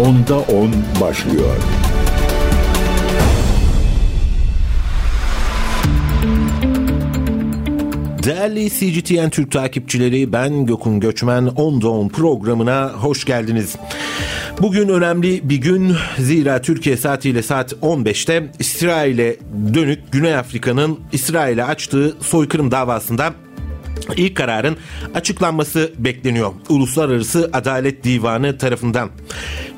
Onda 10 başlıyor. Değerli CGTN Türk takipçileri ben Gökün Göçmen On On programına hoş geldiniz. Bugün önemli bir gün zira Türkiye saatiyle saat 15'te İsrail'e dönük Güney Afrika'nın İsrail'e açtığı soykırım davasında İlk kararın açıklanması bekleniyor. Uluslararası Adalet Divanı tarafından.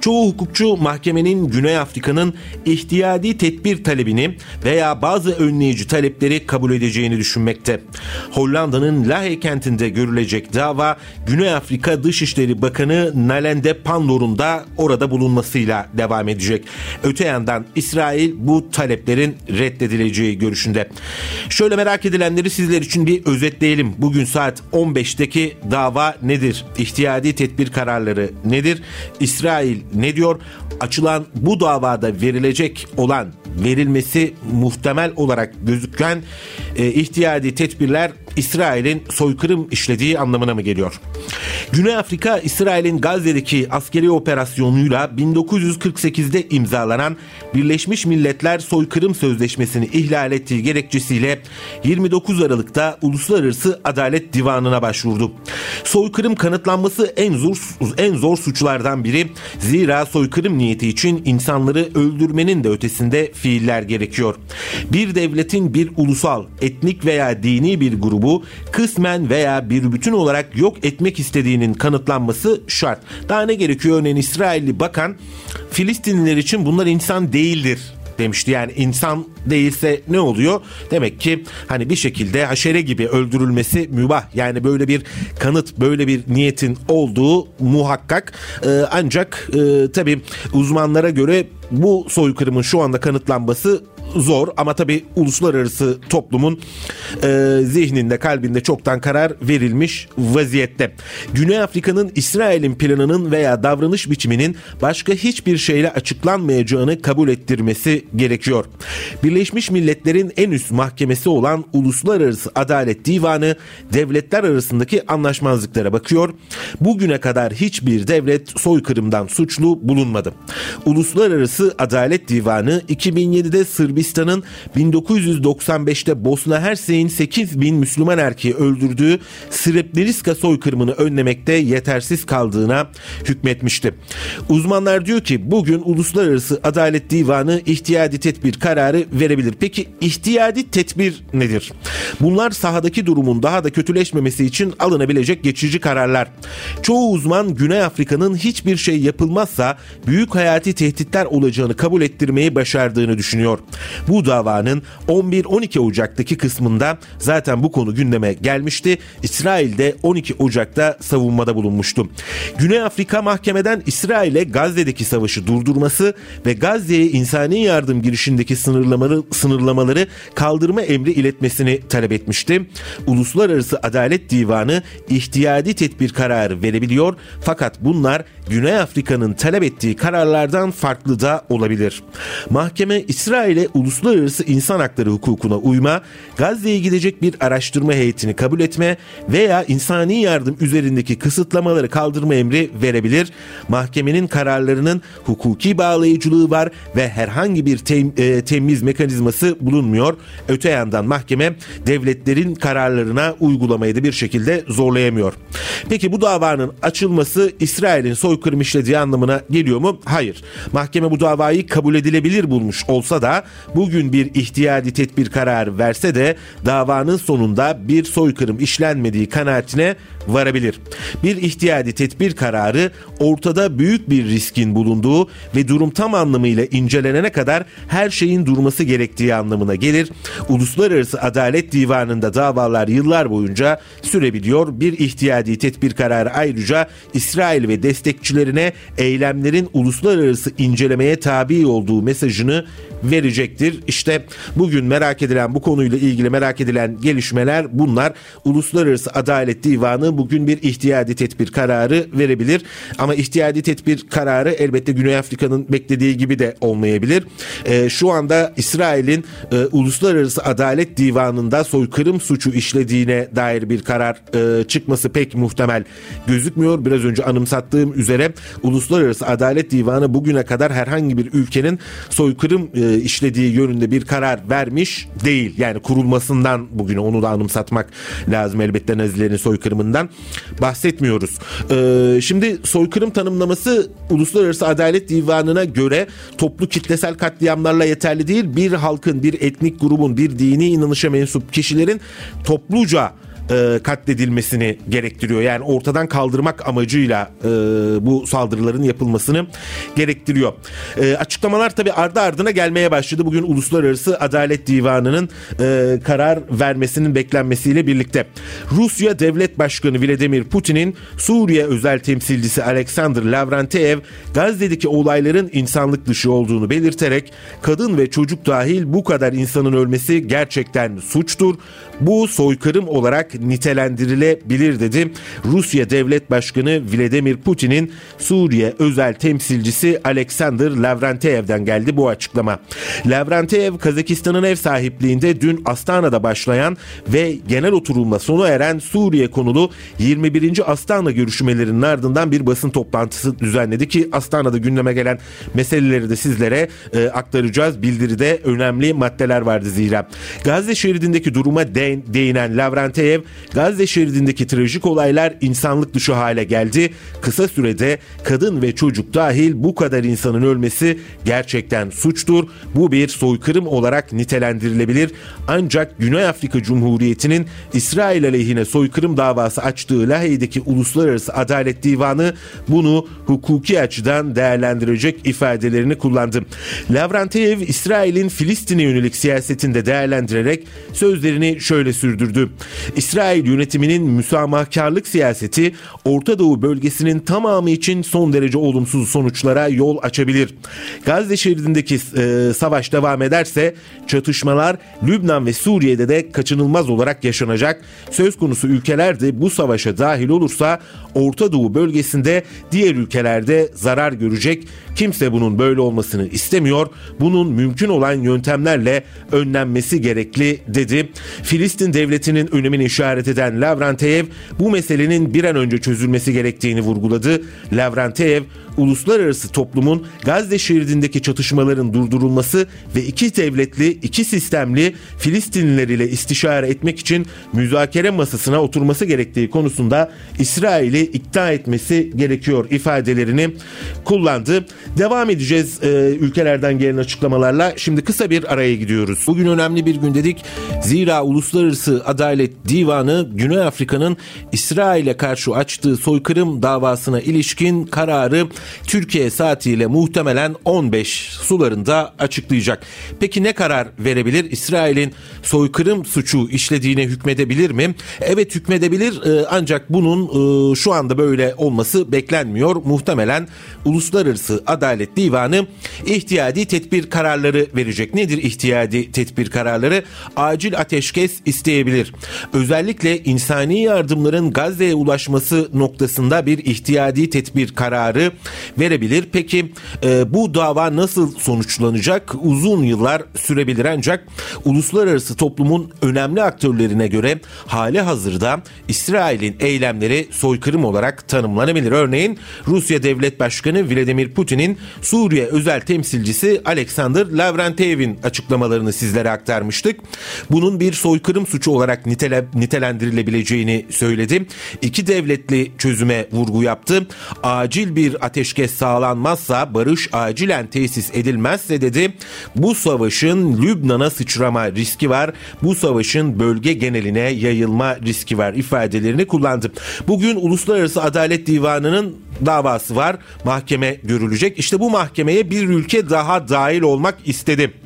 Çoğu hukukçu mahkemenin Güney Afrika'nın ihtiyadi tedbir talebini veya bazı önleyici talepleri kabul edeceğini düşünmekte. Hollanda'nın Lahey kentinde görülecek dava Güney Afrika Dışişleri Bakanı Nalende Pandor'un da orada bulunmasıyla devam edecek. Öte yandan İsrail bu taleplerin reddedileceği görüşünde. Şöyle merak edilenleri sizler için bir özetleyelim. Bugün saat 15'teki dava nedir? İhtiyadi tedbir kararları nedir? İsrail ne diyor? Açılan bu davada verilecek olan verilmesi muhtemel olarak gözüken e, ihtiyadi tedbirler İsrail'in soykırım işlediği anlamına mı geliyor? Güney Afrika İsrail'in Gazze'deki askeri operasyonuyla 1948'de imzalanan Birleşmiş Milletler Soykırım Sözleşmesi'ni ihlal ettiği gerekçesiyle 29 Aralık'ta Uluslararası Adalet Divanı'na başvurdu. Soykırım kanıtlanması en zor en zor suçlardan biri. Zira soykırım niyeti için insanları öldürmenin de ötesinde fiiller gerekiyor. Bir devletin bir ulusal, etnik veya dini bir grubu kısmen veya bir bütün olarak yok etmek istediğinin kanıtlanması şart. Daha ne gerekiyor? Örneğin İsrailli bakan Filistinliler için bunlar insan değildir demişti. Yani insan değilse ne oluyor? Demek ki hani bir şekilde haşere gibi öldürülmesi mübah. Yani böyle bir kanıt, böyle bir niyetin olduğu muhakkak. Ee, ancak e, tabii uzmanlara göre bu soykırımın şu anda kanıtlanması zor ama tabi uluslararası toplumun e, zihninde kalbinde çoktan karar verilmiş vaziyette. Güney Afrika'nın İsrail'in planının veya davranış biçiminin başka hiçbir şeyle açıklanmayacağını kabul ettirmesi gerekiyor. Birleşmiş Milletler'in en üst mahkemesi olan Uluslararası Adalet Divanı devletler arasındaki anlaşmazlıklara bakıyor. Bugüne kadar hiçbir devlet soykırımdan suçlu bulunmadı. Uluslararası Adalet Divanı 2007'de Sırbistan Sırbistan'ın 1995'te Bosna Hersek'in 8 bin Müslüman erkeği öldürdüğü Srebrenica soykırımını önlemekte yetersiz kaldığına hükmetmişti. Uzmanlar diyor ki bugün Uluslararası Adalet Divanı ihtiyadi tedbir kararı verebilir. Peki ihtiyadi tedbir nedir? Bunlar sahadaki durumun daha da kötüleşmemesi için alınabilecek geçici kararlar. Çoğu uzman Güney Afrika'nın hiçbir şey yapılmazsa büyük hayati tehditler olacağını kabul ettirmeyi başardığını düşünüyor. Bu davanın 11-12 Ocak'taki kısmında zaten bu konu gündeme gelmişti. İsrail de 12 Ocak'ta savunmada bulunmuştu. Güney Afrika mahkemeden İsrail'e Gazze'deki savaşı durdurması ve Gazze'ye insani yardım girişindeki sınırlamaları, sınırlamaları kaldırma emri iletmesini talep etmişti. Uluslararası Adalet Divanı ihtiyadi tedbir kararı verebiliyor fakat bunlar Güney Afrika'nın talep ettiği kararlardan farklı da olabilir. Mahkeme İsrail'e uluslararası insan hakları hukukuna uyma, Gazze'ye gidecek bir araştırma heyetini kabul etme veya insani yardım üzerindeki kısıtlamaları kaldırma emri verebilir. Mahkemenin kararlarının hukuki bağlayıcılığı var ve herhangi bir tem, e, temiz mekanizması bulunmuyor. Öte yandan mahkeme devletlerin kararlarına uygulamayı da bir şekilde zorlayamıyor. Peki bu davanın açılması İsrail'in soykırım işlediği anlamına geliyor mu? Hayır. Mahkeme bu davayı kabul edilebilir bulmuş olsa da bugün bir ihtiyadi tedbir kararı verse de davanın sonunda bir soykırım işlenmediği kanaatine varabilir. Bir ihtiyadi tedbir kararı ortada büyük bir riskin bulunduğu ve durum tam anlamıyla incelenene kadar her şeyin durması gerektiği anlamına gelir. Uluslararası Adalet Divanı'nda davalar yıllar boyunca sürebiliyor. Bir ihtiyadi tedbir kararı ayrıca İsrail ve destekçilerine eylemlerin uluslararası incelemeye tabi olduğu mesajını verecektir. İşte bugün merak edilen bu konuyla ilgili merak edilen gelişmeler bunlar. Uluslararası Adalet Divanı bugün bir ihtiyadi tedbir kararı verebilir. Ama ihtiyadi tedbir kararı elbette Güney Afrika'nın beklediği gibi de olmayabilir. E, şu anda İsrail'in e, Uluslararası Adalet Divanı'nda soykırım suçu işlediğine dair bir karar e, çıkması pek muhtemel gözükmüyor. Biraz önce anımsattığım üzere Uluslararası Adalet Divanı bugüne kadar herhangi bir ülkenin soykırım e, işlediği yönünde bir karar vermiş değil. Yani kurulmasından bugüne onu da anımsatmak lazım elbette Nazilerin soykırımından bahsetmiyoruz. E, şimdi soykırım tanımlaması Uluslararası Adalet Divanı'na göre toplu kitlesel katliamlarla yeterli değil. Bir halkın, bir etnik grubun, bir dini inanışa mensup kişilerin topluca e, katledilmesini gerektiriyor. Yani ortadan kaldırmak amacıyla e, bu saldırıların yapılmasını gerektiriyor. E, açıklamalar tabi ardı ardına gelmeye başladı. Bugün Uluslararası Adalet Divanı'nın e, karar vermesinin beklenmesiyle birlikte. Rusya Devlet Başkanı Vladimir Putin'in Suriye özel temsilcisi Alexander Lavrenteyev Gazze'deki olayların insanlık dışı olduğunu belirterek kadın ve çocuk dahil bu kadar insanın ölmesi gerçekten suçtur. Bu soykırım olarak nitelendirilebilir dedi. Rusya Devlet Başkanı Vladimir Putin'in Suriye özel temsilcisi Alexander Lavrentiyev'den geldi bu açıklama. Lavrenteyev Kazakistan'ın ev sahipliğinde dün Astana'da başlayan ve genel oturumla sona eren Suriye konulu 21. Astana görüşmelerinin ardından bir basın toplantısı düzenledi ki Astana'da gündeme gelen meseleleri de sizlere e, aktaracağız. Bildiride önemli maddeler vardı zira. Gazze şeridindeki duruma de, değinen Lavrenteyev Gazze şeridindeki trajik olaylar insanlık dışı hale geldi. Kısa sürede kadın ve çocuk dahil bu kadar insanın ölmesi gerçekten suçtur. Bu bir soykırım olarak nitelendirilebilir. Ancak Güney Afrika Cumhuriyeti'nin İsrail aleyhine soykırım davası açtığı Lahey'deki Uluslararası Adalet Divanı bunu hukuki açıdan değerlendirecek ifadelerini kullandı. Lavrenteyev İsrail'in Filistin'e yönelik siyasetinde değerlendirerek sözlerini şöyle sürdürdü. İsrail yönetiminin müsamahkarlık siyaseti Orta Doğu bölgesinin tamamı için son derece olumsuz sonuçlara yol açabilir. Gazze şeridindeki e, savaş devam ederse çatışmalar Lübnan ve Suriye'de de kaçınılmaz olarak yaşanacak. Söz konusu ülkeler de bu savaşa dahil olursa Orta Doğu bölgesinde diğer ülkelerde zarar görecek. Kimse bunun böyle olmasını istemiyor. Bunun mümkün olan yöntemlerle önlenmesi gerekli dedi. Filistin devletinin önemini işaret eden Lavrenteyev bu meselenin bir an önce çözülmesi gerektiğini vurguladı. Lavrenteyev uluslararası toplumun Gazze şeridindeki çatışmaların durdurulması ve iki devletli, iki sistemli Filistinliler ile istişare etmek için müzakere masasına oturması gerektiği konusunda İsrail'i ikna etmesi gerekiyor ifadelerini kullandı. Devam edeceğiz e, ülkelerden gelen açıklamalarla. Şimdi kısa bir araya gidiyoruz. Bugün önemli bir gün dedik. Zira Uluslararası Adalet Divanı Güney Afrika'nın İsrail'e karşı açtığı soykırım davasına ilişkin kararı Türkiye saatiyle muhtemelen 15 sularında açıklayacak. Peki ne karar verebilir? İsrail'in soykırım suçu işlediğine hükmedebilir mi? Evet hükmedebilir e, ancak bunun e, şu anda böyle olması beklenmiyor. Muhtemelen Uluslararası Adalet Divanı ihtiyadi tedbir kararları verecek. Nedir ihtiyadi tedbir kararları? Acil ateşkes isteyebilir. Özellikle insani yardımların Gazze'ye ulaşması noktasında bir ihtiyadi tedbir kararı verebilir. Peki e, bu dava nasıl sonuçlanacak? Uzun yıllar sürebilir ancak uluslararası toplumun önemli aktörlerine göre hali hazırda İsrail'in eylemleri soykırım olarak tanımlanabilir. Örneğin Rusya Devlet Başkanı Vladimir Putin'in Suriye özel temsilcisi Alexander Lavrentiyev'in açıklamalarını sizlere aktarmıştık. Bunun bir soykırım suçu olarak nitele, nitelendirilebileceğini söyledi. İki devletli çözüme vurgu yaptı. Acil bir ateşkes sağlanmazsa, barış acilen tesis edilmezse dedi. Bu savaşın Lübnan'a sıçrama riski var. Bu savaşın bölge geneline yayılma riski var ifadelerini kullandı. Bugün Uluslararası Adalet Divanı'nın davası var. Mahkeme görülecek. İşte bu mahkemeye bir ülke daha dahil olmak istedi.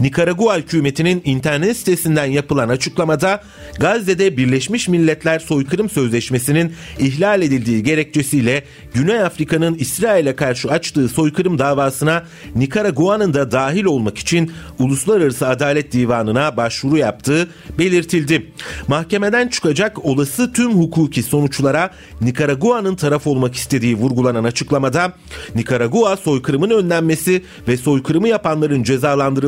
Nikaragua hükümetinin internet sitesinden yapılan açıklamada Gazze'de Birleşmiş Milletler Soykırım Sözleşmesi'nin ihlal edildiği gerekçesiyle Güney Afrika'nın İsrail'e karşı açtığı soykırım davasına Nikaragua'nın da dahil olmak için Uluslararası Adalet Divanı'na başvuru yaptığı belirtildi. Mahkemeden çıkacak olası tüm hukuki sonuçlara Nikaragua'nın taraf olmak istediği vurgulanan açıklamada Nikaragua soykırımın önlenmesi ve soykırımı yapanların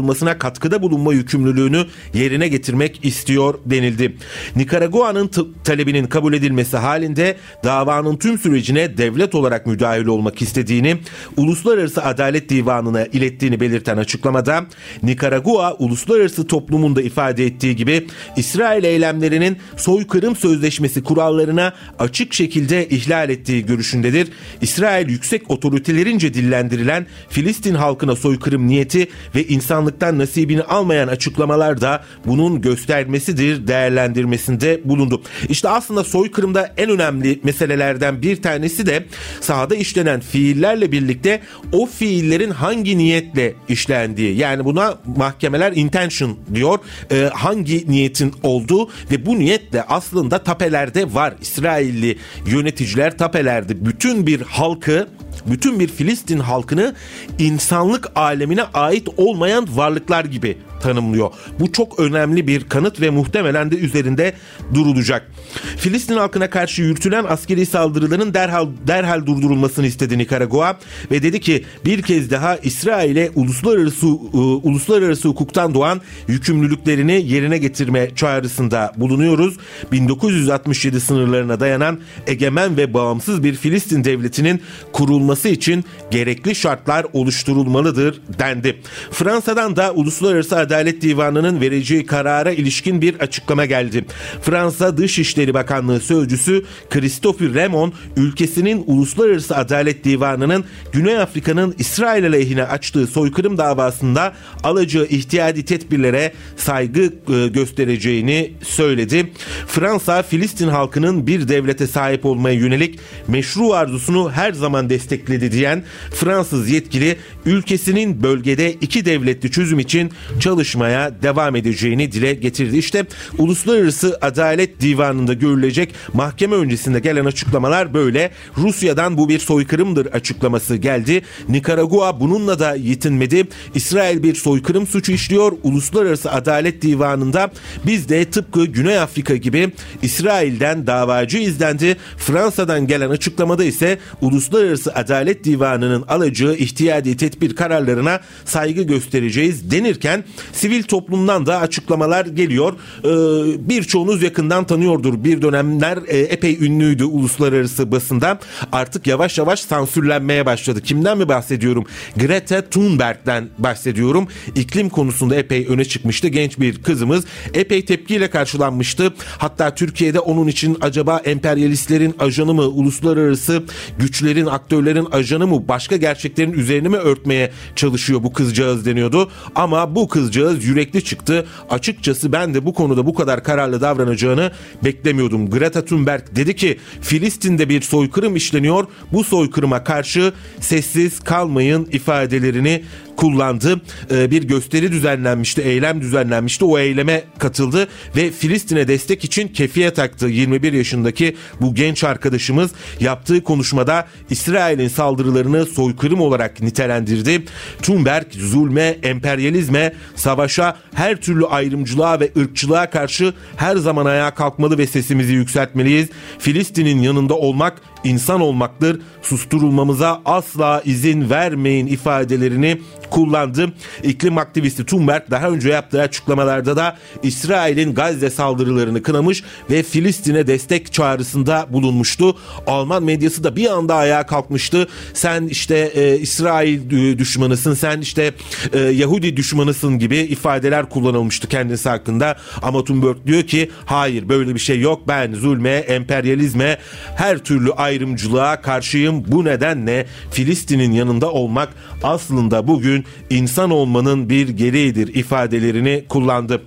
cezalandırılmasına katkıda bulunma yükümlülüğünü yerine getirmek istiyor denildi. Nikaragua'nın talebinin kabul edilmesi halinde davanın tüm sürecine devlet olarak müdahil olmak istediğini Uluslararası Adalet Divanı'na ilettiğini belirten açıklamada Nikaragua uluslararası toplumunda ifade ettiği gibi İsrail eylemlerinin soykırım sözleşmesi kurallarına açık şekilde ihlal ettiği görüşündedir. İsrail yüksek otoritelerince dillendirilen Filistin halkına soykırım niyeti ve insanlıktan nasibini almayan açıklamalar da bunun göstermesidir değerlendirmesinde bulundu. İşte aslında soykırımda en önemli meselelerden bir tanesi de sahada işlenen fiillerle birlikte o fiillerin hangi niyetle işlendiği. Yani buna mahkemeler intention diyor. Ee, hangi niyetin olduğu ve bu niyet de aslında tapelerde var. İsrailli yöneticiler tapelerde bütün bir halkı bütün bir Filistin halkını insanlık alemine ait olmayan varlıklar gibi tanımlıyor. Bu çok önemli bir kanıt ve muhtemelen de üzerinde durulacak. Filistin halkına karşı yürütülen askeri saldırıların derhal derhal durdurulmasını istedi Nikaragua ve dedi ki bir kez daha İsrail'e uluslararası uh, uluslararası hukuktan doğan yükümlülüklerini yerine getirme çağrısında bulunuyoruz. 1967 sınırlarına dayanan egemen ve bağımsız bir Filistin devletinin kurulması için gerekli şartlar oluşturulmalıdır dendi. Fransa'dan da uluslararası Adalet Divanı'nın vereceği karara ilişkin bir açıklama geldi. Fransa Dışişleri Bakanlığı Sözcüsü Christophe Remon ülkesinin Uluslararası Adalet Divanı'nın Güney Afrika'nın İsrail aleyhine açtığı soykırım davasında alacağı ihtiyadi tedbirlere saygı e, göstereceğini söyledi. Fransa Filistin halkının bir devlete sahip olmaya yönelik meşru arzusunu her zaman destekledi diyen Fransız yetkili ülkesinin bölgede iki devletli çözüm için çalışmaya devam edeceğini dile getirdi. İşte Uluslararası Adalet Divanı'nda görülecek mahkeme öncesinde gelen açıklamalar böyle. Rusya'dan bu bir soykırımdır açıklaması geldi. Nikaragua bununla da yetinmedi. İsrail bir soykırım suçu işliyor. Uluslararası Adalet Divanı'nda biz de tıpkı Güney Afrika gibi İsrail'den davacı izlendi. Fransa'dan gelen açıklamada ise Uluslararası Adalet Divanı'nın alacağı ihtiyadi tedbir kararlarına saygı göstereceğiz denirken sivil toplumdan da açıklamalar geliyor. Ee, birçoğunuz yakından tanıyordur. Bir dönemler e, epey ünlüydü uluslararası basında. Artık yavaş yavaş sansürlenmeye başladı. Kimden mi bahsediyorum? Greta Thunberg'den bahsediyorum. İklim konusunda epey öne çıkmıştı. Genç bir kızımız epey tepkiyle karşılanmıştı. Hatta Türkiye'de onun için acaba emperyalistlerin ajanı mı, uluslararası güçlerin, aktörlerin ajanı mı, başka gerçeklerin üzerine mi örtmeye çalışıyor bu kızcağız deniyordu. Ama bu kızcağız yürekli çıktı. Açıkçası ben de bu konuda bu kadar kararlı davranacağını beklemiyordum. Greta Thunberg dedi ki Filistin'de bir soykırım işleniyor. Bu soykırıma karşı sessiz kalmayın ifadelerini kullandı. Ee, bir gösteri düzenlenmişti, eylem düzenlenmişti. O eyleme katıldı ve Filistin'e destek için kefiye taktı. 21 yaşındaki bu genç arkadaşımız yaptığı konuşmada İsrail'in saldırılarını soykırım olarak nitelendirdi. Thunberg zulme, emperyalizme, savaşa, her türlü ayrımcılığa ve ırkçılığa karşı her zaman ayağa kalkmalı ve sesimizi yükseltmeliyiz. Filistin'in yanında olmak insan olmaktır. Susturulmamıza asla izin vermeyin ifadelerini kullandı. İklim aktivisti Thunberg daha önce yaptığı açıklamalarda da İsrail'in Gazze saldırılarını kınamış ve Filistin'e destek çağrısında bulunmuştu. Alman medyası da bir anda ayağa kalkmıştı. Sen işte e, İsrail düşmanısın, sen işte e, Yahudi düşmanısın gibi ifadeler kullanılmıştı kendisi hakkında. Ama Thunberg diyor ki hayır böyle bir şey yok. Ben zulme, emperyalizme, her türlü ayrımcılığa karşıyım. Bu nedenle Filistin'in yanında olmak aslında bugün insan olmanın bir gereğidir ifadelerini kullandı.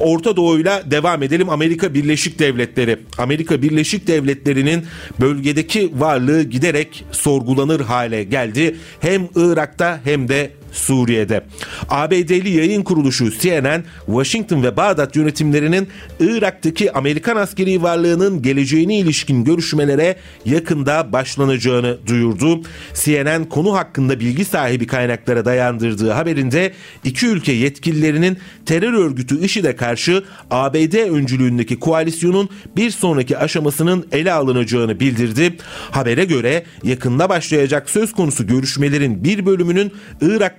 Orta Doğu'yla devam edelim. Amerika Birleşik Devletleri. Amerika Birleşik Devletleri'nin bölgedeki varlığı giderek sorgulanır hale geldi. Hem Irak'ta hem de Suriye'de. ABD'li yayın kuruluşu CNN, Washington ve Bağdat yönetimlerinin Irak'taki Amerikan askeri varlığının geleceğine ilişkin görüşmelere yakında başlanacağını duyurdu. CNN konu hakkında bilgi sahibi kaynaklara dayandırdığı haberinde iki ülke yetkililerinin terör örgütü IŞİD'e karşı ABD öncülüğündeki koalisyonun bir sonraki aşamasının ele alınacağını bildirdi. Habere göre yakında başlayacak söz konusu görüşmelerin bir bölümünün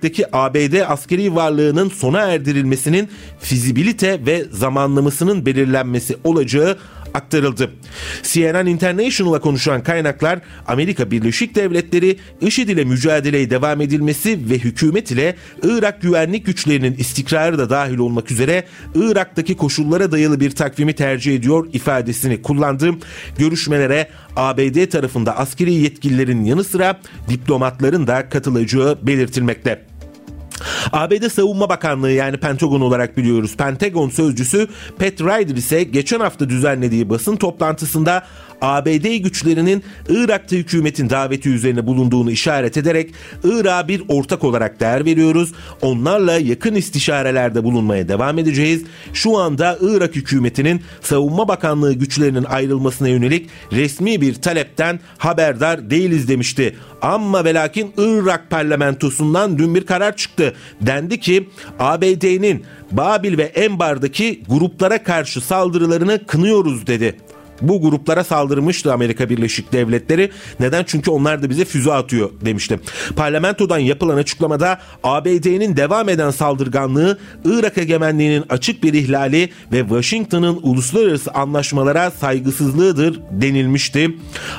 Irak'taki ABD askeri varlığının sona erdirilmesinin fizibilite ve zamanlamasının belirlenmesi olacağı aktarıldı. CNN International'a konuşan kaynaklar Amerika Birleşik Devletleri IŞİD ile mücadeleye devam edilmesi ve hükümet ile Irak güvenlik güçlerinin istikrarı da dahil olmak üzere Irak'taki koşullara dayalı bir takvimi tercih ediyor ifadesini kullandı. Görüşmelere ABD tarafında askeri yetkililerin yanı sıra diplomatların da katılacağı belirtilmekte. ABD Savunma Bakanlığı yani Pentagon olarak biliyoruz. Pentagon sözcüsü Pat Ryder ise geçen hafta düzenlediği basın toplantısında ABD güçlerinin Irak'ta hükümetin daveti üzerine bulunduğunu işaret ederek Irak'a bir ortak olarak değer veriyoruz. Onlarla yakın istişarelerde bulunmaya devam edeceğiz. Şu anda Irak hükümetinin Savunma Bakanlığı güçlerinin ayrılmasına yönelik resmi bir talepten haberdar değiliz demişti. Ama ve lakin Irak parlamentosundan dün bir karar çıktı. Dendi ki ABD'nin Babil ve Enbar'daki gruplara karşı saldırılarını kınıyoruz dedi bu gruplara saldırmıştı Amerika Birleşik Devletleri. Neden? Çünkü onlar da bize füze atıyor demişti. Parlamentodan yapılan açıklamada ABD'nin devam eden saldırganlığı Irak egemenliğinin açık bir ihlali ve Washington'ın uluslararası anlaşmalara saygısızlığıdır denilmişti.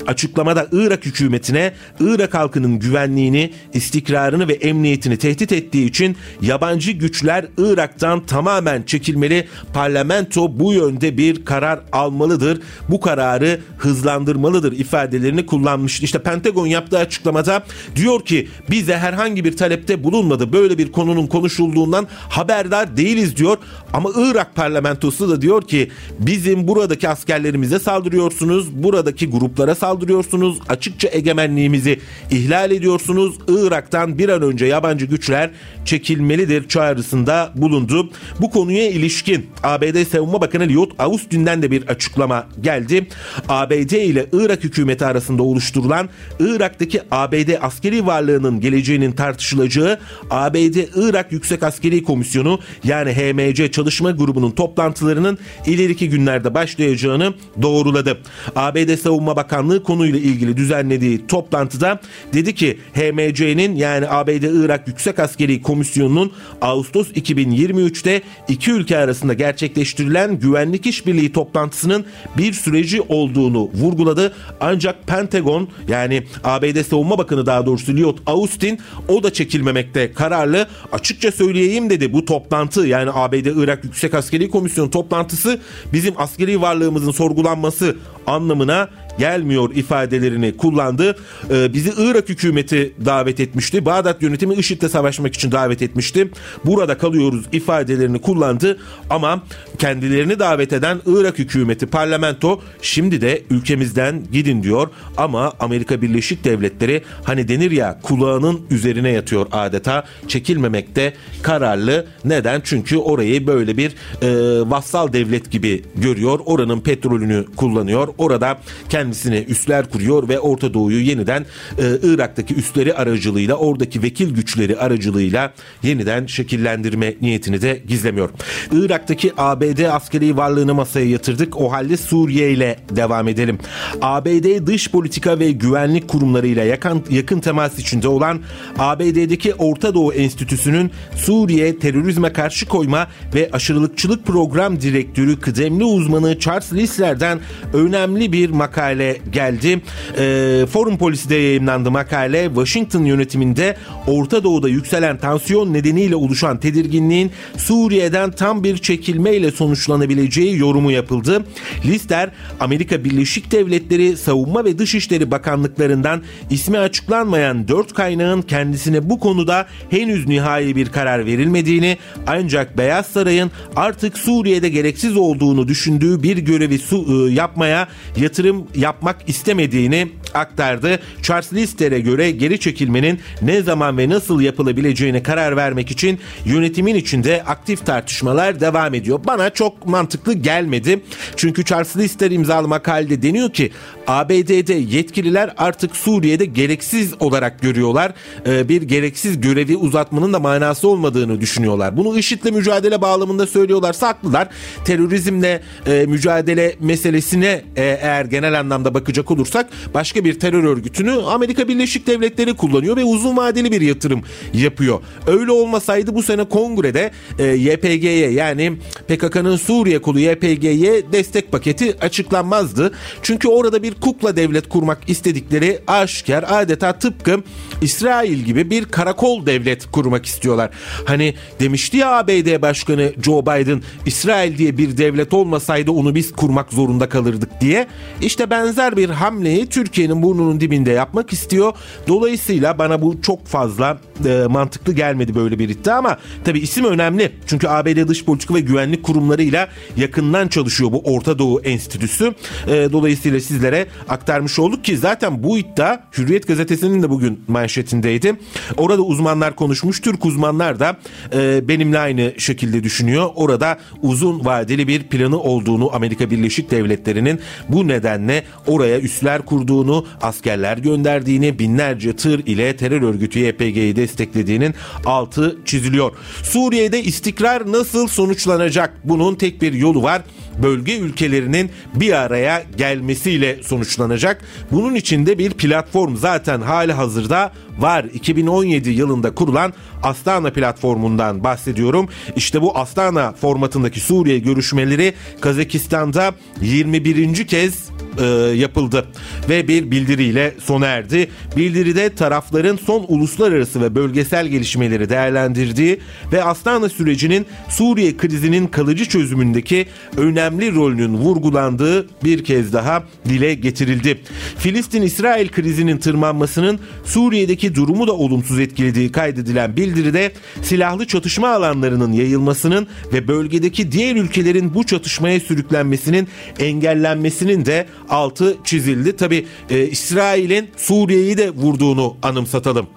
Açıklamada Irak hükümetine Irak halkının güvenliğini, istikrarını ve emniyetini tehdit ettiği için yabancı güçler Irak'tan tamamen çekilmeli. Parlamento bu yönde bir karar almalıdır bu kararı hızlandırmalıdır ifadelerini kullanmıştı. İşte Pentagon yaptığı açıklamada diyor ki bize herhangi bir talepte bulunmadı. Böyle bir konunun konuşulduğundan haberdar değiliz diyor. Ama Irak parlamentosu da diyor ki bizim buradaki askerlerimize saldırıyorsunuz. Buradaki gruplara saldırıyorsunuz. Açıkça egemenliğimizi ihlal ediyorsunuz. Irak'tan bir an önce yabancı güçler çekilmelidir çağrısında bulundu. Bu konuya ilişkin ABD Savunma Bakanı Lloyd Austin'den de bir açıklama geldi. ABD ile Irak hükümeti arasında oluşturulan Irak'taki ABD askeri varlığının geleceğinin tartışılacağı ABD-Irak Yüksek Askeri Komisyonu yani HMC çalışma grubunun toplantılarının ileriki günlerde başlayacağını doğruladı. ABD Savunma Bakanlığı konuyla ilgili düzenlediği toplantıda dedi ki HMC'nin yani ABD-Irak Yüksek Askeri Komisyonu'nun Ağustos 2023'te iki ülke arasında gerçekleştirilen güvenlik işbirliği toplantısının bir süreci olduğunu vurguladı. Ancak Pentagon yani ABD Savunma Bakanı daha doğrusu Lloyd Austin o da çekilmemekte kararlı. Açıkça söyleyeyim dedi bu toplantı yani ABD Irak Yüksek Askeri Komisyonu toplantısı bizim askeri varlığımızın sorgulanması anlamına gelmiyor ifadelerini kullandı. Ee, bizi Irak hükümeti davet etmişti. Bağdat yönetimi IŞİD'le savaşmak için davet etmişti. Burada kalıyoruz ifadelerini kullandı ama kendilerini davet eden Irak hükümeti parlamento şimdi de ülkemizden gidin diyor ama Amerika Birleşik Devletleri hani denir ya kulağının üzerine yatıyor adeta çekilmemekte kararlı. Neden? Çünkü orayı böyle bir e, vassal devlet gibi görüyor. Oranın petrolünü kullanıyor. Orada kendi kendisine üsler kuruyor ve Orta Doğu'yu yeniden e, Irak'taki üsleri aracılığıyla oradaki vekil güçleri aracılığıyla yeniden şekillendirme niyetini de gizlemiyor. Irak'taki ABD askeri varlığını masaya yatırdık. O halde Suriye ile devam edelim. ABD dış politika ve güvenlik kurumlarıyla yakın, yakın temas içinde olan ABD'deki Orta Doğu Enstitüsü'nün Suriye terörizme karşı koyma ve aşırılıkçılık program direktörü kıdemli uzmanı Charles Lisler'den önemli bir makale makale geldi. E, Forum Polisi'de yayınlandı makale. Washington yönetiminde Orta Doğu'da yükselen tansiyon nedeniyle oluşan tedirginliğin Suriye'den tam bir çekilmeyle sonuçlanabileceği yorumu yapıldı. Lister Amerika Birleşik Devletleri Savunma ve Dışişleri Bakanlıklarından ismi açıklanmayan dört kaynağın kendisine bu konuda henüz nihai bir karar verilmediğini ancak Beyaz Saray'ın artık Suriye'de gereksiz olduğunu düşündüğü bir görevi su, e, yapmaya yatırım yapmak istemediğini aktardı. Charles Lister'e göre geri çekilmenin ne zaman ve nasıl yapılabileceğine karar vermek için yönetimin içinde aktif tartışmalar devam ediyor. Bana çok mantıklı gelmedi. Çünkü Charles Lister imzalı makalede deniyor ki ABD'de yetkililer artık Suriye'de gereksiz olarak görüyorlar. Ee, bir gereksiz görevi uzatmanın da manası olmadığını düşünüyorlar. Bunu IŞİD'le mücadele bağlamında söylüyorlarsa haklılar. Terörizmle e, mücadele meselesine e, eğer genel anlamda bakacak olursak başka bir terör örgütünü Amerika Birleşik Devletleri kullanıyor ve uzun vadeli bir yatırım yapıyor. Öyle olmasaydı bu sene kongrede e, YPG'ye yani PKK'nın Suriye kolu YPG'ye destek paketi açıklanmazdı. Çünkü orada bir kukla devlet kurmak istedikleri aşikar adeta tıpkı İsrail gibi bir karakol devlet kurmak istiyorlar. Hani demişti ya ABD Başkanı Joe Biden İsrail diye bir devlet olmasaydı onu biz kurmak zorunda kalırdık diye. İşte benzer bir hamleyi Türkiye'nin burnunun dibinde yapmak istiyor. Dolayısıyla bana bu çok fazla e, mantıklı gelmedi böyle bir iddia ama tabi isim önemli. Çünkü ABD Dış Politika ve Güvenlik Kurumlarıyla yakından çalışıyor bu Orta Doğu Enstitüsü. E, dolayısıyla sizlere aktarmış olduk ki zaten bu iddia Hürriyet Gazetesi'nin de bugün manşetindeydi. Orada uzmanlar konuşmuş. Türk uzmanlar da e, benimle aynı şekilde düşünüyor. Orada uzun vadeli bir planı olduğunu Amerika Birleşik Devletleri'nin bu nedenle oraya üsler kurduğunu, askerler gönderdiğini, binlerce tır ile terör örgütü YPG'yi desteklediğinin altı çiziliyor. Suriye'de istikrar nasıl sonuçlanacak? Bunun tek bir yolu var bölge ülkelerinin bir araya gelmesiyle sonuçlanacak. Bunun içinde bir platform zaten hali hazırda var. 2017 yılında kurulan Astana platformundan bahsediyorum. İşte bu Astana formatındaki Suriye görüşmeleri Kazakistan'da 21. kez e, yapıldı ve bir bildiriyle sona erdi. Bildiride tarafların son uluslararası ve bölgesel gelişmeleri değerlendirdiği ve Astana sürecinin Suriye krizinin kalıcı çözümündeki önemli rolünün vurgulandığı bir kez daha dile getirildi. Filistin-İsrail krizinin tırmanmasının Suriye'deki durumu da olumsuz etkilediği kaydedilen bildiride silahlı çatışma alanlarının yayılmasının ve bölgedeki diğer ülkelerin bu çatışmaya sürüklenmesinin engellenmesinin de altı çizildi. Tabi e, İsrail'in Suriye'yi de vurduğunu anımsatalım.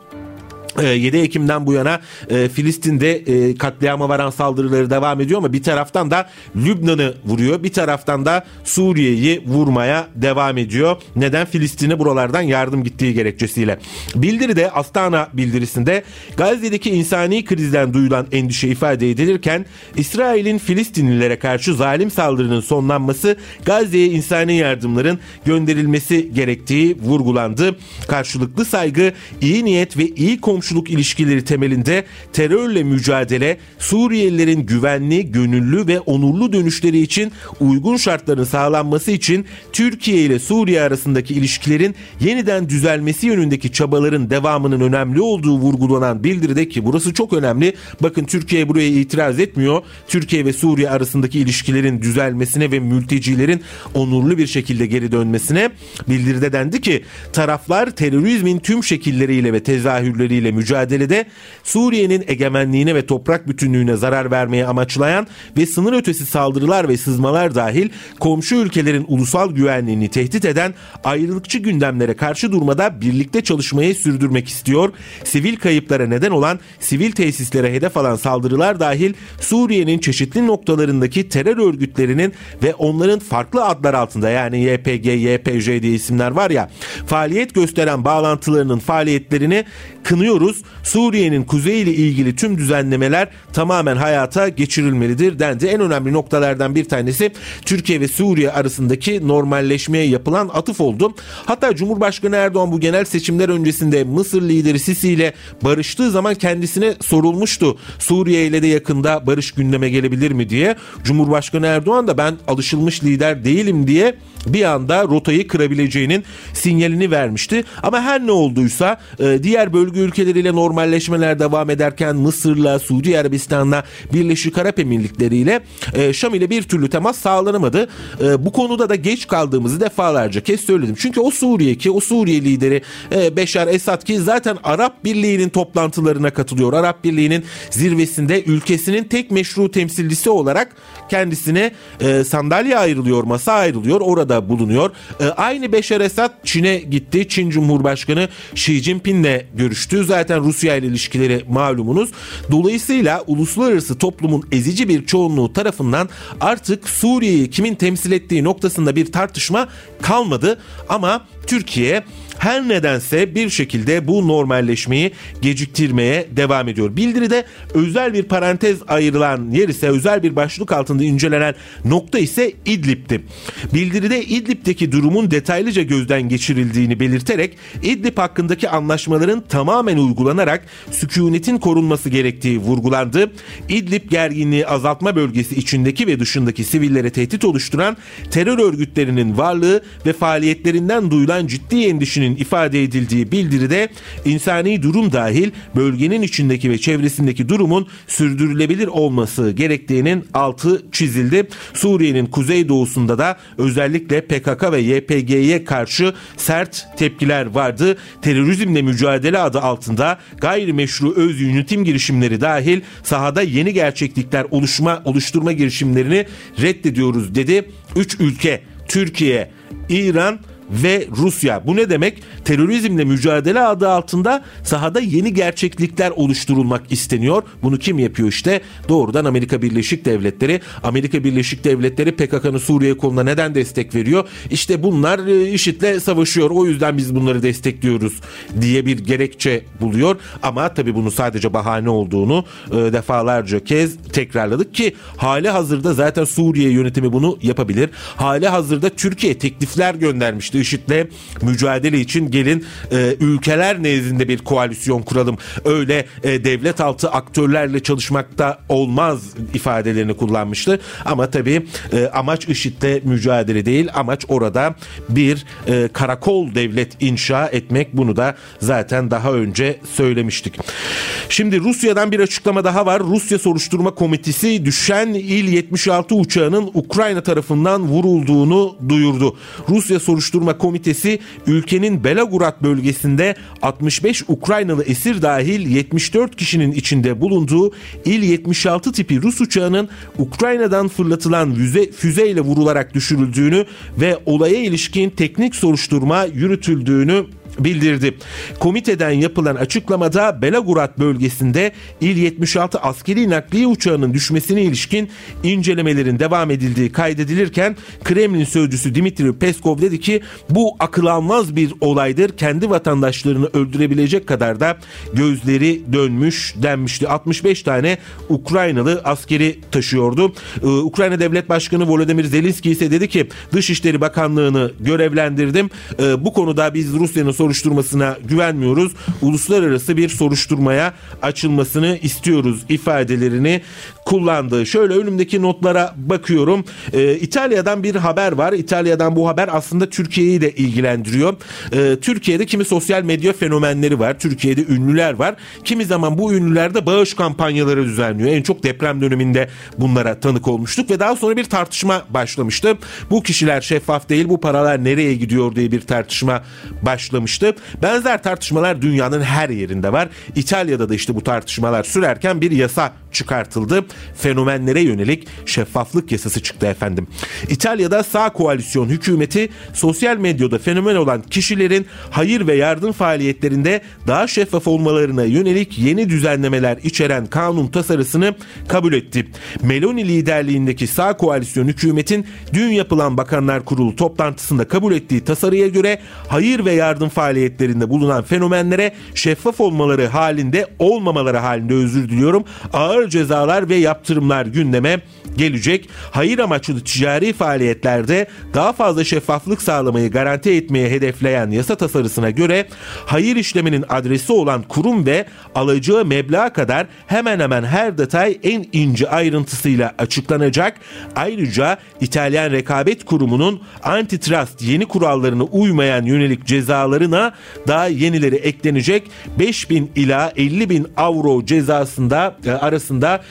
7 ee, Ekim'den bu yana e, Filistin'de e, katliama varan saldırıları devam ediyor ama bir taraftan da Lübnan'ı vuruyor. Bir taraftan da Suriye'yi vurmaya devam ediyor. Neden? Filistin'e buralardan yardım gittiği gerekçesiyle. Bildiride Astana bildirisinde Gazze'deki insani krizden duyulan endişe ifade edilirken İsrail'in Filistinlilere karşı zalim saldırının sonlanması Gazze'ye insani yardımların gönderilmesi gerektiği vurgulandı. Karşılıklı saygı, iyi niyet ve iyi komşu komşuluk ilişkileri temelinde terörle mücadele, Suriyelilerin güvenli, gönüllü ve onurlu dönüşleri için uygun şartların sağlanması için Türkiye ile Suriye arasındaki ilişkilerin yeniden düzelmesi yönündeki çabaların devamının önemli olduğu vurgulanan bildiride ki burası çok önemli. Bakın Türkiye buraya itiraz etmiyor. Türkiye ve Suriye arasındaki ilişkilerin düzelmesine ve mültecilerin onurlu bir şekilde geri dönmesine bildiride dendi ki taraflar terörizmin tüm şekilleriyle ve tezahürleriyle mücadelede Suriye'nin egemenliğine ve toprak bütünlüğüne zarar vermeye amaçlayan ve sınır ötesi saldırılar ve sızmalar dahil komşu ülkelerin ulusal güvenliğini tehdit eden ayrılıkçı gündemlere karşı durmada birlikte çalışmayı sürdürmek istiyor. Sivil kayıplara neden olan sivil tesislere hedef alan saldırılar dahil Suriye'nin çeşitli noktalarındaki terör örgütlerinin ve onların farklı adlar altında yani YPG, YPJ diye isimler var ya faaliyet gösteren bağlantılarının faaliyetlerini kınıyoruz. Suriye'nin kuzeyi ile ilgili tüm düzenlemeler tamamen hayata geçirilmelidir dendi. En önemli noktalardan bir tanesi Türkiye ve Suriye arasındaki normalleşmeye yapılan atıf oldu. Hatta Cumhurbaşkanı Erdoğan bu genel seçimler öncesinde Mısır lideri Sisi ile barıştığı zaman kendisine sorulmuştu. Suriye ile de yakında barış gündeme gelebilir mi diye. Cumhurbaşkanı Erdoğan da ben alışılmış lider değilim diye bir anda rotayı kırabileceğinin sinyalini vermişti. Ama her ne olduysa e, diğer bölge ülkeleri ülkeleriyle normalleşmeler devam ederken Mısır'la, Suudi Arabistan'la, Birleşik Arap Emirlikleri ile e, Şam ile bir türlü temas sağlanamadı. E, bu konuda da geç kaldığımızı defalarca kez söyledim. Çünkü o Suriye ki o Suriye lideri e, Beşar Esad ki zaten Arap Birliği'nin toplantılarına katılıyor. Arap Birliği'nin zirvesinde ülkesinin tek meşru temsilcisi olarak kendisine e, sandalye ayrılıyor, masa ayrılıyor. Orada bulunuyor. E, aynı Beşar Esad Çin'e gitti. Çin Cumhurbaşkanı Xi Jinping'le görüştü. Zaten Rusya ile ilişkileri malumunuz. Dolayısıyla uluslararası toplumun ezici bir çoğunluğu tarafından artık Suriye'yi kimin temsil ettiği noktasında bir tartışma kalmadı. Ama Türkiye her nedense bir şekilde bu normalleşmeyi geciktirmeye devam ediyor. Bildiride özel bir parantez ayrılan yer ise özel bir başlık altında incelenen nokta ise İdlib'ti. Bildiride İdlib'deki durumun detaylıca gözden geçirildiğini belirterek İdlib hakkındaki anlaşmaların tamamen uygulanarak sükunetin korunması gerektiği vurgulandı. İdlib gerginliği azaltma bölgesi içindeki ve dışındaki sivillere tehdit oluşturan terör örgütlerinin varlığı ve faaliyetlerinden duyulan ciddi endişenin ifade edildiği bildiride insani durum dahil bölgenin içindeki ve çevresindeki durumun sürdürülebilir olması gerektiğinin altı çizildi. Suriye'nin kuzeydoğusunda da özellikle PKK ve YPG'ye karşı sert tepkiler vardı. Terörizmle mücadele adı altında gayrimeşru öz yönetim girişimleri dahil sahada yeni gerçeklikler oluşma oluşturma girişimlerini reddediyoruz dedi. Üç ülke Türkiye, İran ve Rusya. Bu ne demek? Terörizmle mücadele adı altında sahada yeni gerçeklikler oluşturulmak isteniyor. Bunu kim yapıyor işte? Doğrudan Amerika Birleşik Devletleri. Amerika Birleşik Devletleri PKK'nın Suriye koluna neden destek veriyor? İşte bunlar e, IŞİD'le savaşıyor. O yüzden biz bunları destekliyoruz diye bir gerekçe buluyor. Ama tabii bunu sadece bahane olduğunu e, defalarca kez tekrarladık ki hali hazırda zaten Suriye yönetimi bunu yapabilir. Hali hazırda Türkiye teklifler göndermişti IŞİD'le mücadele için gelin e, ülkeler nezdinde bir koalisyon kuralım. Öyle e, devlet altı aktörlerle çalışmakta olmaz ifadelerini kullanmıştı. Ama tabii e, amaç IŞİD'le mücadele değil. Amaç orada bir e, karakol devlet inşa etmek. Bunu da zaten daha önce söylemiştik. Şimdi Rusya'dan bir açıklama daha var. Rusya Soruşturma Komitesi düşen İl 76 uçağının Ukrayna tarafından vurulduğunu duyurdu. Rusya Soruşturma Soruşturma Komitesi ülkenin Belagorod bölgesinde 65 Ukraynalı esir dahil 74 kişinin içinde bulunduğu İl 76 tipi Rus uçağının Ukrayna'dan fırlatılan füze, füzeyle vurularak düşürüldüğünü ve olaya ilişkin teknik soruşturma yürütüldüğünü bildirdi. Komiteden yapılan açıklamada Belagorod bölgesinde İl 76 askeri nakliye uçağının düşmesine ilişkin incelemelerin devam edildiği kaydedilirken Kremlin sözcüsü Dimitri Peskov dedi ki bu akıl almaz bir olaydır. Kendi vatandaşlarını öldürebilecek kadar da gözleri dönmüş denmişti. 65 tane Ukraynalı askeri taşıyordu. Ee, Ukrayna Devlet Başkanı Volodymyr Zelenski ise dedi ki Dışişleri Bakanlığı'nı görevlendirdim. Ee, bu konuda biz Rusya'nın soruşturmasına güvenmiyoruz. Uluslararası bir soruşturmaya açılmasını istiyoruz ifadelerini kullandı. Şöyle önümdeki notlara bakıyorum. Ee, İtalya'dan bir haber var. İtalya'dan bu haber aslında Türkiye'yi de ilgilendiriyor. Ee, Türkiye'de kimi sosyal medya fenomenleri var. Türkiye'de ünlüler var. Kimi zaman bu ünlüler de bağış kampanyaları düzenliyor. En çok deprem döneminde bunlara tanık olmuştuk ve daha sonra bir tartışma başlamıştı. Bu kişiler şeffaf değil, bu paralar nereye gidiyor diye bir tartışma başlamıştı. Benzer tartışmalar dünyanın her yerinde var. İtalya'da da işte bu tartışmalar sürerken bir yasa çıkartıldı. Fenomenlere yönelik şeffaflık yasası çıktı efendim. İtalya'da sağ koalisyon hükümeti sosyal medyada fenomen olan kişilerin hayır ve yardım faaliyetlerinde daha şeffaf olmalarına yönelik yeni düzenlemeler içeren kanun tasarısını kabul etti. Meloni liderliğindeki sağ koalisyon hükümetin dün yapılan Bakanlar Kurulu toplantısında kabul ettiği tasarıya göre hayır ve yardım faaliyetlerinde bulunan fenomenlere şeffaf olmaları halinde olmamaları halinde özür diliyorum ağır cezalar ve yaptırımlar gündeme gelecek. Hayır amaçlı ticari faaliyetlerde daha fazla şeffaflık sağlamayı garanti etmeye hedefleyen yasa tasarısına göre hayır işleminin adresi olan kurum ve alacağı meblağ kadar hemen hemen her detay en ince ayrıntısıyla açıklanacak. Ayrıca İtalyan Rekabet Kurumu'nun antitrust yeni kurallarına uymayan yönelik cezaların suçlarına daha yenileri eklenecek. 5000 ila 50 bin avro cezasında e, arasında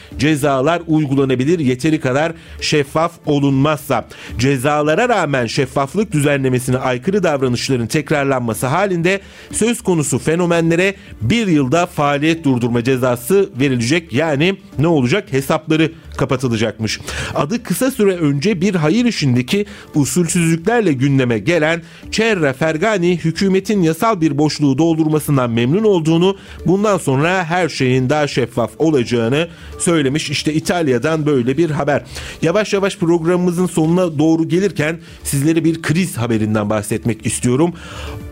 cezalar uygulanabilir yeteri kadar şeffaf olunmazsa. Cezalara rağmen şeffaflık düzenlemesine aykırı davranışların tekrarlanması halinde söz konusu fenomenlere bir yılda faaliyet durdurma cezası verilecek. Yani ne olacak? Hesapları kapatılacakmış. Adı kısa süre önce bir hayır işindeki usulsüzlüklerle gündeme gelen Cerra Fergani hükümetin yasal bir boşluğu doldurmasından memnun olduğunu bundan sonra her şeyin daha şeffaf olacağını söylemiş. İşte İtalya'dan böyle bir haber. Yavaş yavaş programımızın sonuna doğru gelirken sizlere bir kriz haberinden bahsetmek istiyorum.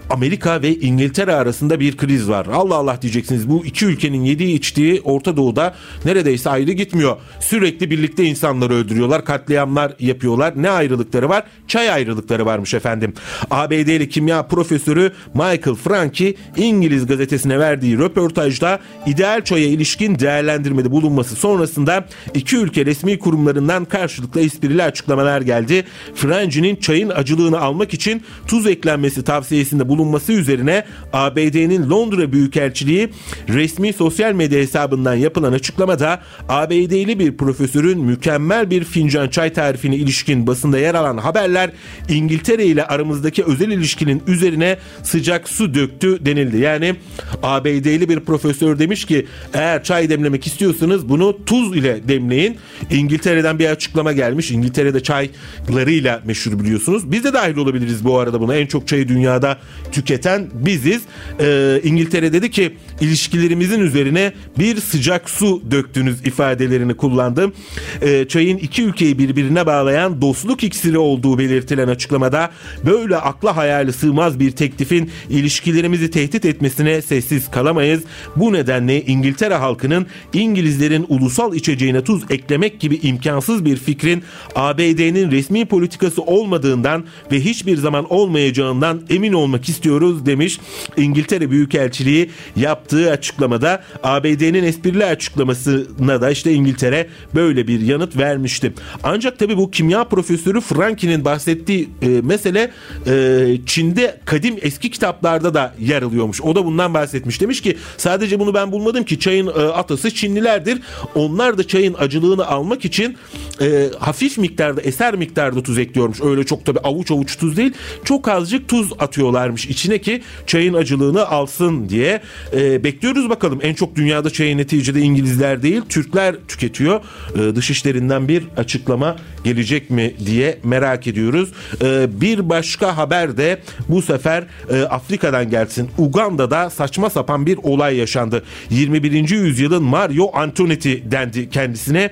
Amerika ve İngiltere arasında bir kriz var. Allah Allah diyeceksiniz. Bu iki ülkenin yediği içtiği Orta Doğu'da neredeyse ayrı gitmiyor. Sürekli birlikte insanları öldürüyorlar, katliamlar yapıyorlar. Ne ayrılıkları var? Çay ayrılıkları varmış efendim. ABD'li kimya profesörü Michael Franke İngiliz gazetesine verdiği röportajda ideal çaya ilişkin değerlendirmede bulunması sonrasında iki ülke resmi kurumlarından karşılıklı esprili açıklamalar geldi. Franke'nin çayın acılığını almak için tuz eklenmesi tavsiyesinde bulunması üzerine ABD'nin Londra Büyükelçiliği resmi sosyal medya hesabından yapılan açıklamada ABD'li bir profesörün mükemmel bir fincan çay tarifine ilişkin basında yer alan haberler İngiltere ile aramızdaki özel ilişkinin üzerine sıcak su döktü denildi. Yani ABD'li bir profesör demiş ki eğer çay demlemek istiyorsanız bunu tuz ile demleyin. İngiltere'den bir açıklama gelmiş. İngiltere'de çaylarıyla meşhur biliyorsunuz. Biz de dahil olabiliriz bu arada buna. En çok çayı dünyada tüketen biziz. Ee, İngiltere dedi ki ilişkilerimizin üzerine bir sıcak su döktünüz ifadelerini kullandım. Ee, çayın iki ülkeyi birbirine bağlayan dostluk iksiri olduğu belirtilen açıklamada böyle akla hayali sığmaz bir teklifin ilişkilerimizi tehdit etmesine sessiz kalamayız. Bu nedenle İngiltere halkının İngilizlerin ulusal içeceğine tuz eklemek gibi imkansız bir fikrin ABD'nin resmi politikası olmadığından ve hiçbir zaman olmayacağından emin olmak istiyoruz demiş. İngiltere Büyükelçiliği yaptığı açıklamada ABD'nin esprili açıklamasına da işte İngiltere böyle bir yanıt vermişti. Ancak tabii bu kimya profesörü Franki'nin bahsettiği e, mesele e, Çin'de kadim eski kitaplarda da yer alıyormuş. O da bundan bahsetmiş. Demiş ki sadece bunu ben bulmadım ki çayın e, atası Çinlilerdir. Onlar da çayın acılığını almak için e, hafif miktarda eser miktarda tuz ekliyormuş. Öyle çok tabii avuç avuç tuz değil. Çok azıcık tuz atıyorlarmış içine ki çayın acılığını alsın diye. E, bekliyoruz bakalım. En çok dünyada çayı neticede İngilizler değil Türkler tüketiyor. E, dışişlerinden bir açıklama gelecek mi diye merak ediyoruz. E, bir başka haber de bu sefer e, Afrika'dan gelsin. Uganda'da saçma sapan bir olay yaşandı. 21. yüzyılın Mario Antonetti dendi kendisine.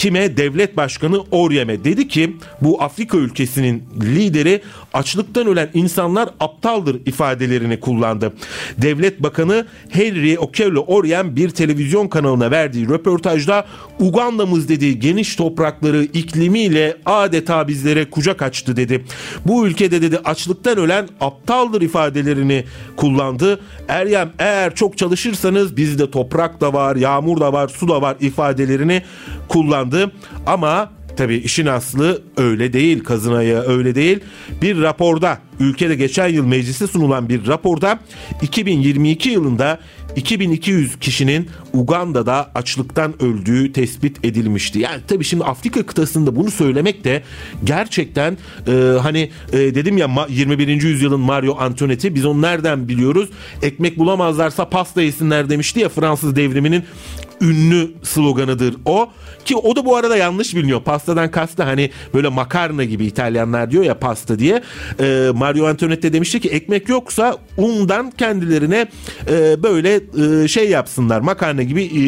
Kime? Devlet Başkanı Oryem'e. Dedi ki bu Afrika ülkesinin lideri açlıktan ölen insanlar aptaldır ifadelerini kullandı. Devlet Bakanı Henry Okello Oryem bir televizyon kanalına verdiği röportajda Uganda'mız dediği geniş toprakları iklimiyle adeta bizlere kucak açtı dedi. Bu ülkede dedi açlıktan ölen aptaldır ifadelerini kullandı. Eryem eğer çok çalışırsanız bizde toprak da var, yağmur da var, su da var ifadelerini kullandı. Ama Tabi işin aslı öyle değil kazınaya öyle değil. Bir raporda ülkede geçen yıl meclise sunulan bir raporda 2022 yılında 2200 kişinin Uganda'da açlıktan öldüğü tespit edilmişti. Yani tabii şimdi Afrika kıtasında bunu söylemek de gerçekten e, hani e, dedim ya 21. yüzyılın Mario Antonetti biz onu nereden biliyoruz? Ekmek bulamazlarsa pasta yesinler demişti ya Fransız devriminin ünlü sloganıdır o. Ki o da bu arada yanlış biliniyor. Pastadan kastı hani böyle makarna gibi İtalyanlar diyor ya pasta diye. Ee, Mario Antonetti demişti ki ekmek yoksa undan kendilerine e, böyle e, şey yapsınlar makarna gibi e,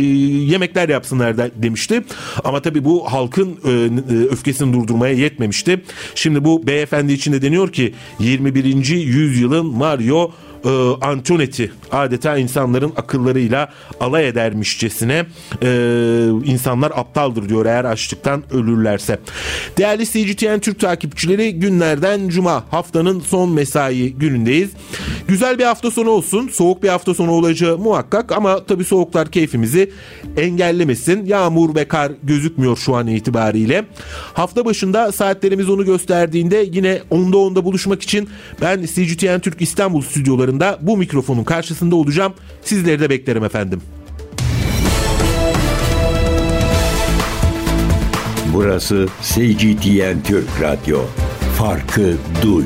yemekler yapsınlar da, demişti. Ama tabii bu halkın e, e öfkesini durdurmaya yetmemişti. Şimdi bu beyefendi için de deniyor ki 21. yüzyılın Mario e, Antonetti adeta insanların akıllarıyla alay edermişçesine e, insanlar aptaldır diyor eğer açlıktan ölürlerse. Değerli CGTN Türk takipçileri günlerden cuma haftanın son mesai günündeyiz. Güzel bir hafta sonu olsun. Soğuk bir hafta sonu olacağı muhakkak ama tabii soğuklar keyfimizi engellemesin. Yağmur ve kar gözükmüyor şu an itibariyle. Hafta başında saatlerimiz onu gösterdiğinde yine 10'da 10'da buluşmak için ben CGTN Türk İstanbul stüdyoları dakikalarında bu mikrofonun karşısında olacağım. Sizleri de beklerim efendim. Burası CGTN Türk Radyo. Farkı duy.